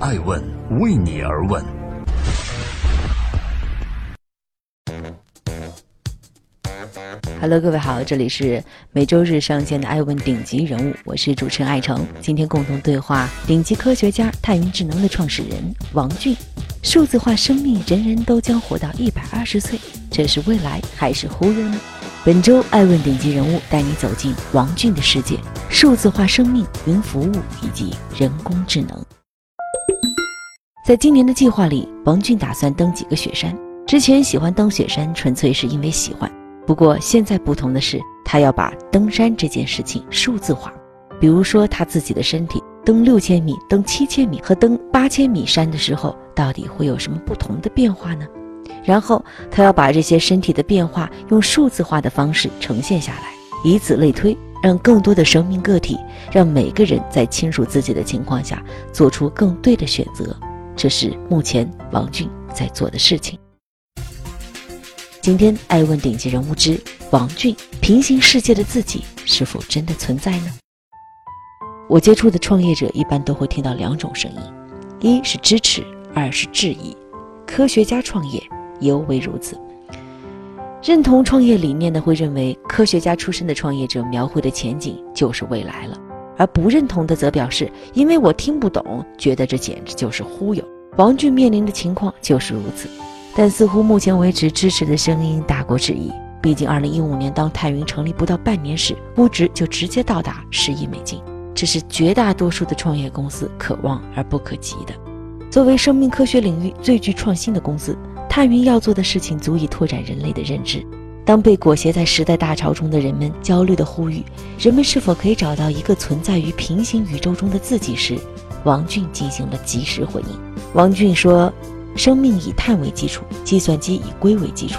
爱问为你而问。Hello，各位好，这里是每周日上线的《爱问顶级人物》，我是主持人艾诚。今天共同对话顶级科学家太云智能的创始人王俊。数字化生命，人人都将活到一百二十岁，这是未来还是忽悠呢？本周《爱问顶级人物》带你走进王俊的世界：数字化生命、云服务以及人工智能。在今年的计划里，王俊打算登几个雪山。之前喜欢登雪山，纯粹是因为喜欢。不过现在不同的是，他要把登山这件事情数字化。比如说他自己的身体，登六千米、登七千米和登八千米山的时候，到底会有什么不同的变化呢？然后他要把这些身体的变化用数字化的方式呈现下来，以此类推，让更多的生命个体，让每个人在亲属自己的情况下做出更对的选择。这是目前王俊在做的事情。今天爱问顶级人物之王俊，平行世界的自己是否真的存在呢？我接触的创业者一般都会听到两种声音，一是支持，二是质疑。科学家创业尤为如此。认同创业理念的会认为，科学家出身的创业者描绘的前景就是未来了；而不认同的则表示，因为我听不懂，觉得这简直就是忽悠。王俊面临的情况就是如此。但似乎目前为止，支持的声音大过质疑。毕竟，二零一五年当泰云成立不到半年时，估值就直接到达十亿美金，这是绝大多数的创业公司可望而不可及的。作为生命科学领域最具创新的公司，泰云要做的事情足以拓展人类的认知。当被裹挟在时代大潮中的人们焦虑地呼吁人们是否可以找到一个存在于平行宇宙中的自己时，王俊进行了及时回应。王俊说。生命以碳为基础，计算机以硅为基础，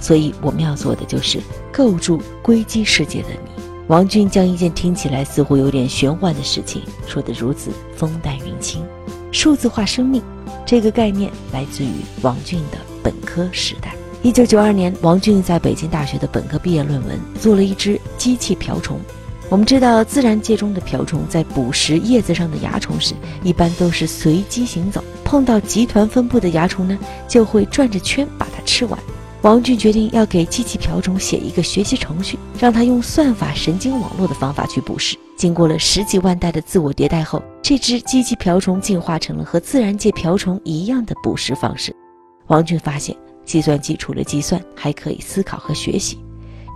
所以我们要做的就是构筑硅基世界的你。王俊将一件听起来似乎有点玄幻的事情说得如此风淡云轻。数字化生命这个概念来自于王俊的本科时代。一九九二年，王俊在北京大学的本科毕业论文做了一只机器瓢虫。我们知道，自然界中的瓢虫在捕食叶子上的蚜虫时，一般都是随机行走。碰到集团分布的蚜虫呢，就会转着圈把它吃完。王俊决定要给机器瓢虫写一个学习程序，让它用算法神经网络的方法去捕食。经过了十几万代的自我迭代后，这只机器瓢虫进化成了和自然界瓢虫一样的捕食方式。王俊发现，计算机除了计算，还可以思考和学习。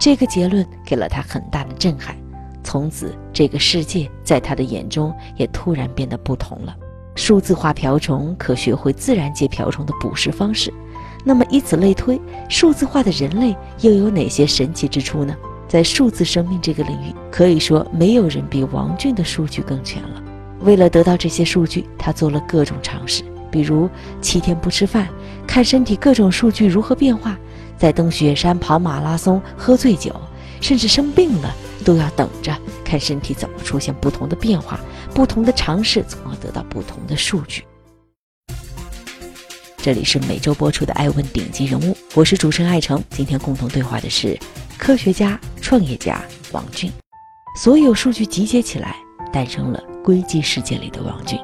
这个结论给了他很大的震撼。从此，这个世界在他的眼中也突然变得不同了。数字化瓢虫可学会自然界瓢虫的捕食方式，那么以此类推，数字化的人类又有哪些神奇之处呢？在数字生命这个领域，可以说没有人比王俊的数据更全了。为了得到这些数据，他做了各种尝试，比如七天不吃饭，看身体各种数据如何变化，在登雪山、跑马拉松、喝醉酒，甚至生病了。都要等着看身体怎么出现不同的变化，不同的尝试，从而得到不同的数据。这里是每周播出的《爱问顶级人物》，我是主持人艾诚。今天共同对话的是科学家、创业家王俊。所有数据集结起来，诞生了硅基世界里的王俊。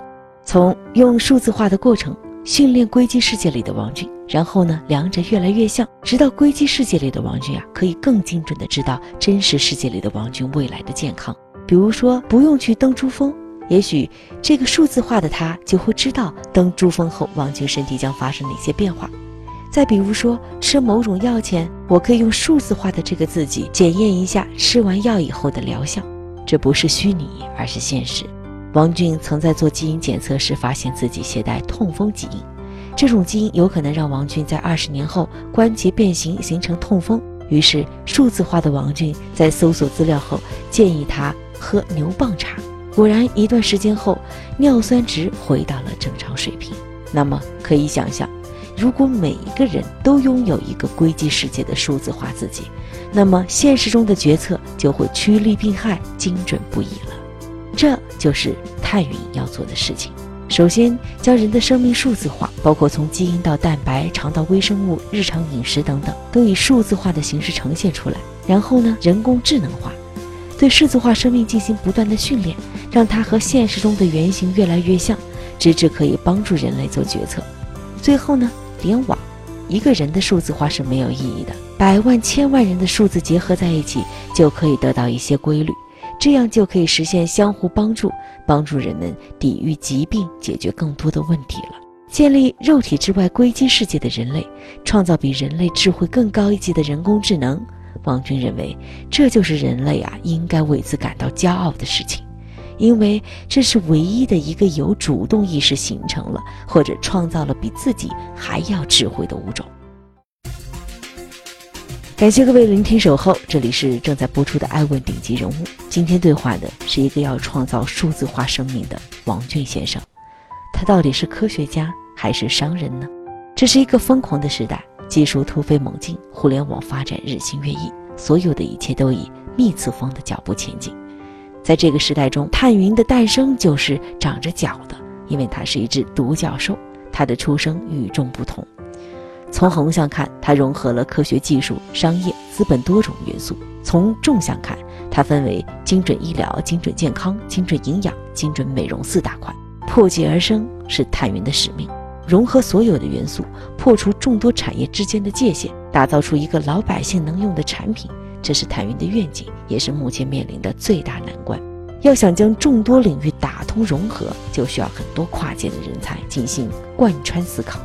从用数字化的过程。训练硅基世界里的王俊，然后呢，两者越来越像，直到硅基世界里的王俊啊，可以更精准的知道真实世界里的王俊未来的健康。比如说，不用去登珠峰，也许这个数字化的他就会知道登珠峰后王俊身体将发生哪些变化。再比如说，吃某种药前，我可以用数字化的这个自己检验一下吃完药以后的疗效。这不是虚拟，而是现实。王俊曾在做基因检测时发现自己携带痛风基因，这种基因有可能让王俊在二十年后关节变形形成痛风。于是，数字化的王俊在搜索资料后建议他喝牛蒡茶。果然，一段时间后，尿酸值回到了正常水平。那么，可以想象，如果每一个人都拥有一个硅基世界的数字化自己，那么现实中的决策就会趋利避害、精准不已了。这就是泰云要做的事情。首先，将人的生命数字化，包括从基因到蛋白、肠道微生物、日常饮食等等，都以数字化的形式呈现出来。然后呢，人工智能化，对数字化生命进行不断的训练，让它和现实中的原型越来越像，直至可以帮助人类做决策。最后呢，联网，一个人的数字化是没有意义的，百万、千万人的数字结合在一起，就可以得到一些规律，这样就可以实现相互帮助，帮助人们抵御疾病，解决更多的问题了。建立肉体之外硅基世界的人类，创造比人类智慧更高一级的人工智能。王军认为，这就是人类啊应该为此感到骄傲的事情，因为这是唯一的一个有主动意识形成了或者创造了比自己还要智慧的物种。感谢各位聆听守候，这里是正在播出的《爱问顶级人物》。今天对话的是一个要创造数字化生命的王俊先生，他到底是科学家？还是商人呢？这是一个疯狂的时代，技术突飞猛进，互联网发展日新月异，所有的一切都以幂次方的脚步前进。在这个时代中，探云的诞生就是长着脚的，因为它是一只独角兽，它的出生与众不同。从横向看，它融合了科学技术、商业、资本多种元素；从纵向看，它分为精准医疗、精准健康、精准营养、精准美容四大块。破界而生是探云的使命。融合所有的元素，破除众多产业之间的界限，打造出一个老百姓能用的产品，这是探云的愿景，也是目前面临的最大难关。要想将众多领域打通融合，就需要很多跨界的人才进行贯穿思考。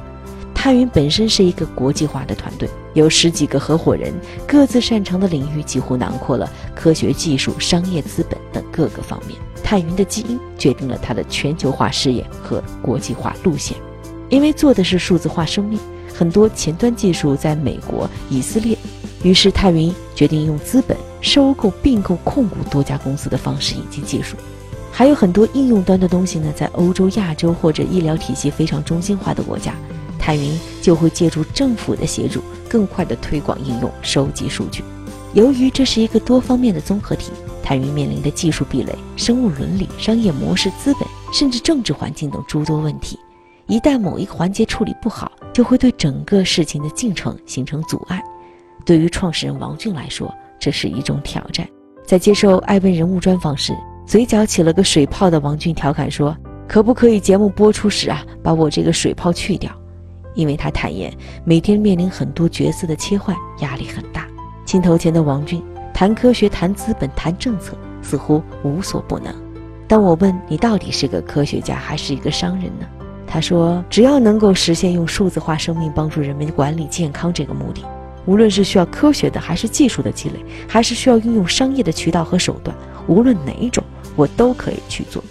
泰云本身是一个国际化的团队，有十几个合伙人，各自擅长的领域几乎囊括了科学技术、商业资本等各个方面。泰云的基因决定了它的全球化视野和国际化路线。因为做的是数字化生命，很多前端技术在美国、以色列，于是泰云决定用资本收购、并购、控股多家公司的方式引进技术。还有很多应用端的东西呢，在欧洲、亚洲或者医疗体系非常中心化的国家，泰云就会借助政府的协助，更快地推广应用、收集数据。由于这是一个多方面的综合体，泰云面临的技术壁垒、生物伦理、商业模式、资本，甚至政治环境等诸多问题。一旦某一个环节处理不好，就会对整个事情的进程形成阻碍。对于创始人王俊来说，这是一种挑战。在接受爱问人物专访时，嘴角起了个水泡的王俊调侃说：“可不可以节目播出时啊，把我这个水泡去掉？”因为他坦言，每天面临很多角色的切换，压力很大。镜头前的王俊谈科学、谈资本、谈政策，似乎无所不能。当我问你到底是个科学家还是一个商人呢？他说：“只要能够实现用数字化生命帮助人们管理健康这个目的，无论是需要科学的还是技术的积累，还是需要运用商业的渠道和手段，无论哪一种，我都可以去做。”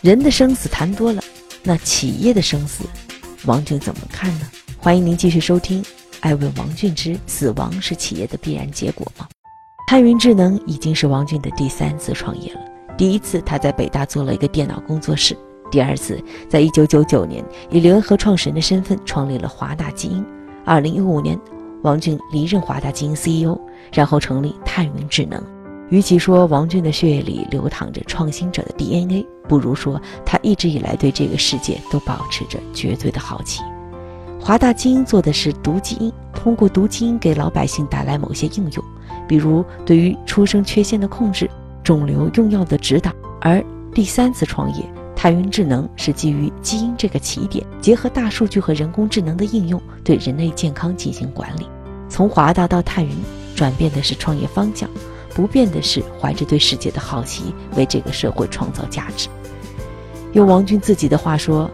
人的生死谈多了，那企业的生死，王俊怎么看呢？欢迎您继续收听《爱问王俊之死亡是企业的必然结果吗》。探云智能已经是王俊的第三次创业了。第一次，他在北大做了一个电脑工作室；第二次，在一九九九年以联合创始人的身份创立了华大基因。二零一五年，王俊离任华大基因 CEO，然后成立探云智能。与其说王俊的血液里流淌着创新者的 DNA，不如说他一直以来对这个世界都保持着绝对的好奇。华大基因做的是读基因，通过读基因给老百姓带来某些应用，比如对于出生缺陷的控制。肿瘤用药的指导，而第三次创业，太云智能是基于基因这个起点，结合大数据和人工智能的应用，对人类健康进行管理。从华大到太云，转变的是创业方向，不变的是怀着对世界的好奇，为这个社会创造价值。用王军自己的话说。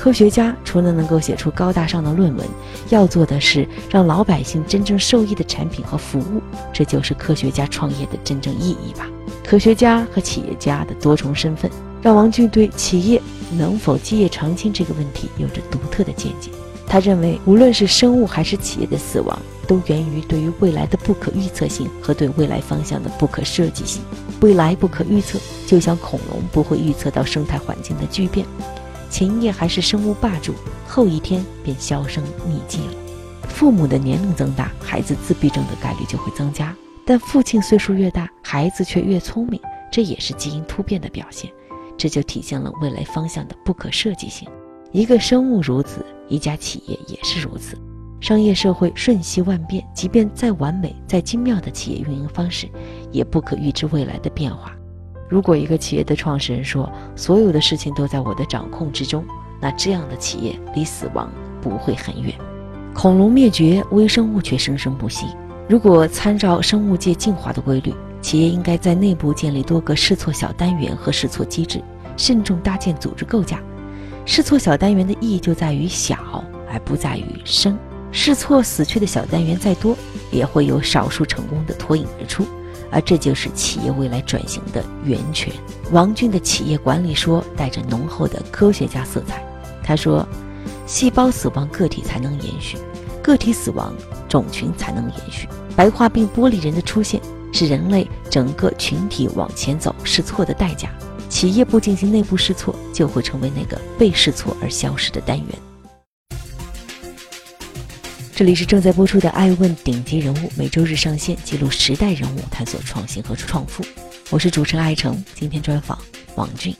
科学家除了能够写出高大上的论文，要做的是让老百姓真正受益的产品和服务，这就是科学家创业的真正意义吧。科学家和企业家的多重身份，让王俊对企业能否基业长青这个问题有着独特的见解。他认为，无论是生物还是企业的死亡，都源于对于未来的不可预测性和对未来方向的不可设计性。未来不可预测，就像恐龙不会预测到生态环境的巨变。前一夜还是生物霸主，后一天便销声匿迹了。父母的年龄增大，孩子自闭症的概率就会增加。但父亲岁数越大，孩子却越聪明，这也是基因突变的表现。这就体现了未来方向的不可设计性。一个生物如此，一家企业也是如此。商业社会瞬息万变，即便再完美、再精妙的企业运营方式，也不可预知未来的变化。如果一个企业的创始人说所有的事情都在我的掌控之中，那这样的企业离死亡不会很远。恐龙灭绝，微生物却生生不息。如果参照生物界进化的规律，企业应该在内部建立多个试错小单元和试错机制，慎重搭建组织构架。试错小单元的意义就在于小，而不在于生。试错死去的小单元再多，也会有少数成功的脱颖而出。而这就是企业未来转型的源泉。王俊的企业管理说带着浓厚的科学家色彩。他说：“细胞死亡，个体才能延续；个体死亡，种群才能延续。白化病玻璃人的出现，是人类整个群体往前走试错的代价。企业不进行内部试错，就会成为那个被试错而消失的单元。”这里是正在播出的《爱问顶级人物》，每周日上线，记录时代人物，探索创新和创富。我是主持人艾诚，今天专访王俊。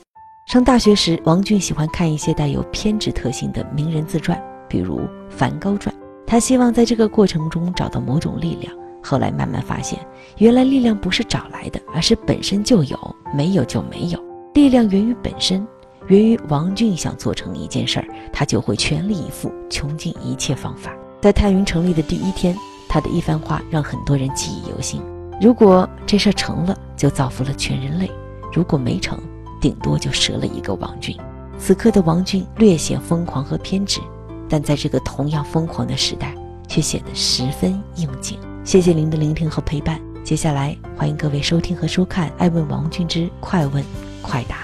上大学时，王俊喜欢看一些带有偏执特性的名人自传，比如《梵高传》。他希望在这个过程中找到某种力量。后来慢慢发现，原来力量不是找来的，而是本身就有，没有就没有。力量源于本身，源于王俊想做成一件事儿，他就会全力以赴，穷尽一切方法。在太云成立的第一天，他的一番话让很多人记忆犹新。如果这事儿成了，就造福了全人类；如果没成，顶多就折了一个王俊。此刻的王俊略显疯狂和偏执，但在这个同样疯狂的时代，却显得十分应景。谢谢您的聆听和陪伴。接下来，欢迎各位收听和收看《爱问王俊之快问快答》。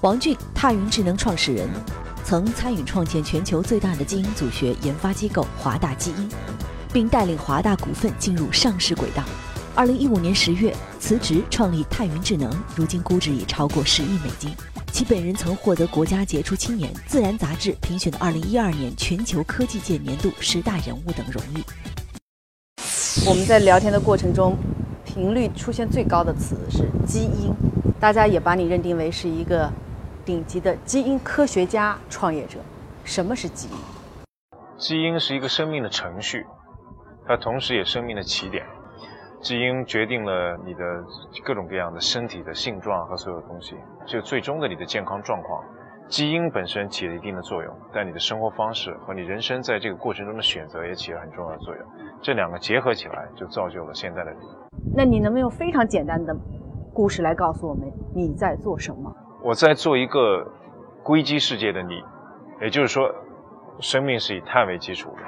王俊，踏云智能创始人。曾参与创建全球最大的基因组学研发机构华大基因，并带领华大股份进入上市轨道。二零一五年十月辞职创立太云智能，如今估值已超过十亿美金。其本人曾获得国家杰出青年、自然杂志评选的二零一二年全球科技界年度十大人物等荣誉。我们在聊天的过程中，频率出现最高的词是基因，大家也把你认定为是一个。顶级的基因科学家、创业者，什么是基因？基因是一个生命的程序，它同时也生命的起点。基因决定了你的各种各样的身体的性状和所有东西，就最终的你的健康状况。基因本身起了一定的作用，但你的生活方式和你人生在这个过程中的选择也起了很重要的作用。这两个结合起来，就造就了现在的你。那你能不能用非常简单的故事来告诉我们你在做什么？我在做一个硅基世界的你，也就是说，生命是以碳为基础的，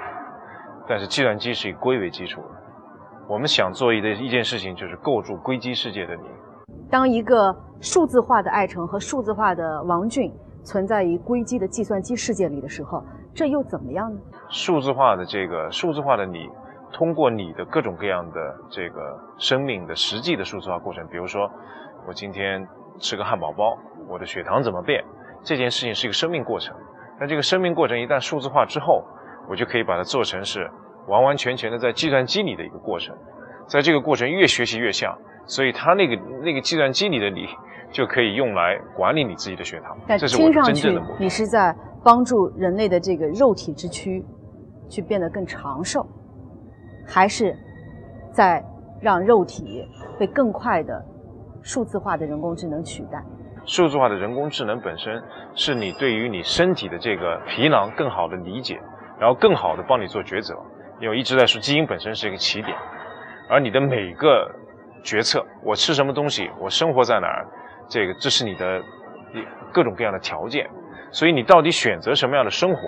但是计算机是以硅为基础的。我们想做一的一件事情，就是构筑硅基世界的你。当一个数字化的爱成和数字化的王俊存在于硅基的计算机世界里的时候，这又怎么样呢？数字化的这个数字化的你，通过你的各种各样的这个生命的实际的数字化过程，比如说，我今天吃个汉堡包。我的血糖怎么变？这件事情是一个生命过程。那这个生命过程一旦数字化之后，我就可以把它做成是完完全全的在计算机里的一个过程。在这个过程越学习越像，所以它那个那个计算机里的你就可以用来管理你自己的血糖。这是我真正的。你是在帮助人类的这个肉体之躯去变得更长寿，还是在让肉体被更快的数字化的人工智能取代？数字化的人工智能本身是你对于你身体的这个皮囊更好的理解，然后更好的帮你做抉择。因为一直在说基因本身是一个起点，而你的每个决策，我吃什么东西，我生活在哪儿，这个这是你的各种各样的条件。所以你到底选择什么样的生活，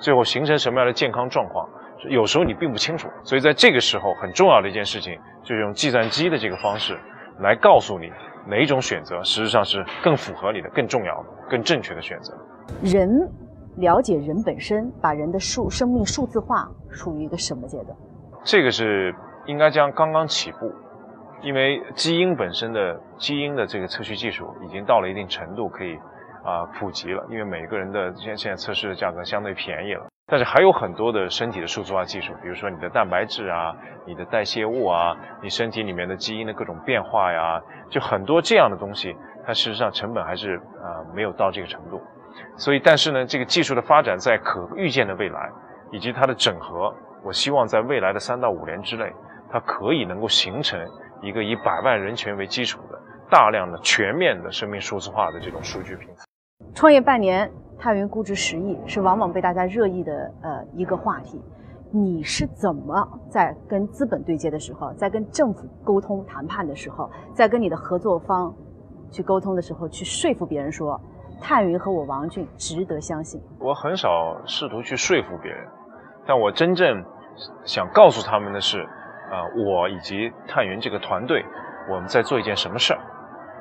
最后形成什么样的健康状况，有时候你并不清楚。所以在这个时候，很重要的一件事情就是用计算机的这个方式来告诉你。哪一种选择实际上是更符合你的、更重要的、更正确的选择？人了解人本身，把人的数生命数字化，属于一个什么阶段？这个是应该将刚刚起步，因为基因本身的基因的这个测序技术已经到了一定程度，可以啊普及了。因为每个人的现现在测试的价格相对便宜了。但是还有很多的身体的数字化技术，比如说你的蛋白质啊、你的代谢物啊、你身体里面的基因的各种变化呀，就很多这样的东西，它事实上成本还是啊没有到这个程度。所以，但是呢，这个技术的发展在可预见的未来，以及它的整合，我希望在未来的三到五年之内，它可以能够形成一个以百万人群为基础的大量的全面的生命数字化的这种数据平台。创业半年，泰云估值十亿，是往往被大家热议的呃一个话题。你是怎么在跟资本对接的时候，在跟政府沟通谈判的时候，在跟你的合作方去沟通的时候，去说服别人说，泰云和我王俊值得相信？我很少试图去说服别人，但我真正想告诉他们的是，啊，我以及泰云这个团队，我们在做一件什么事儿，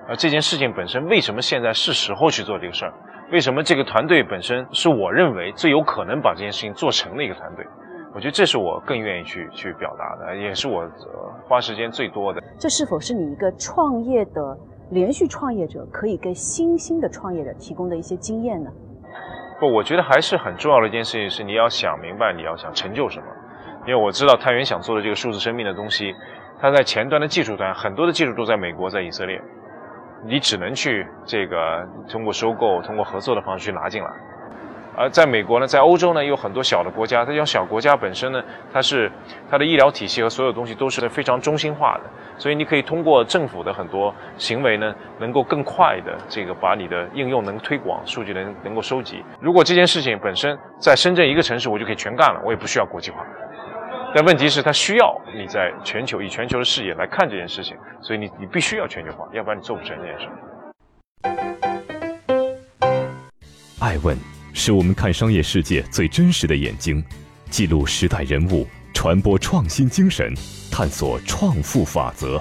而这件事情本身为什么现在是时候去做这个事儿？为什么这个团队本身是我认为最有可能把这件事情做成的一个团队？我觉得这是我更愿意去去表达的，也是我花时间最多的。这是否是你一个创业的连续创业者可以给新兴的创业者提供的一些经验呢？不，我觉得还是很重要的一件事情是你要想明白你要想成就什么。因为我知道太原想做的这个数字生命的东西，它在前端的技术端很多的技术都在美国，在以色列，你只能去这个通过收购、通过合作的方式去拿进来。而在美国呢，在欧洲呢，有很多小的国家。这种小国家本身呢，它是它的医疗体系和所有东西都是非常中心化的，所以你可以通过政府的很多行为呢，能够更快的这个把你的应用能推广，数据能能够收集。如果这件事情本身在深圳一个城市，我就可以全干了，我也不需要国际化。但问题是，它需要你在全球以全球的视野来看这件事情，所以你你必须要全球化，要不然你做不成这件事。爱问。是我们看商业世界最真实的眼睛，记录时代人物，传播创新精神，探索创富法则。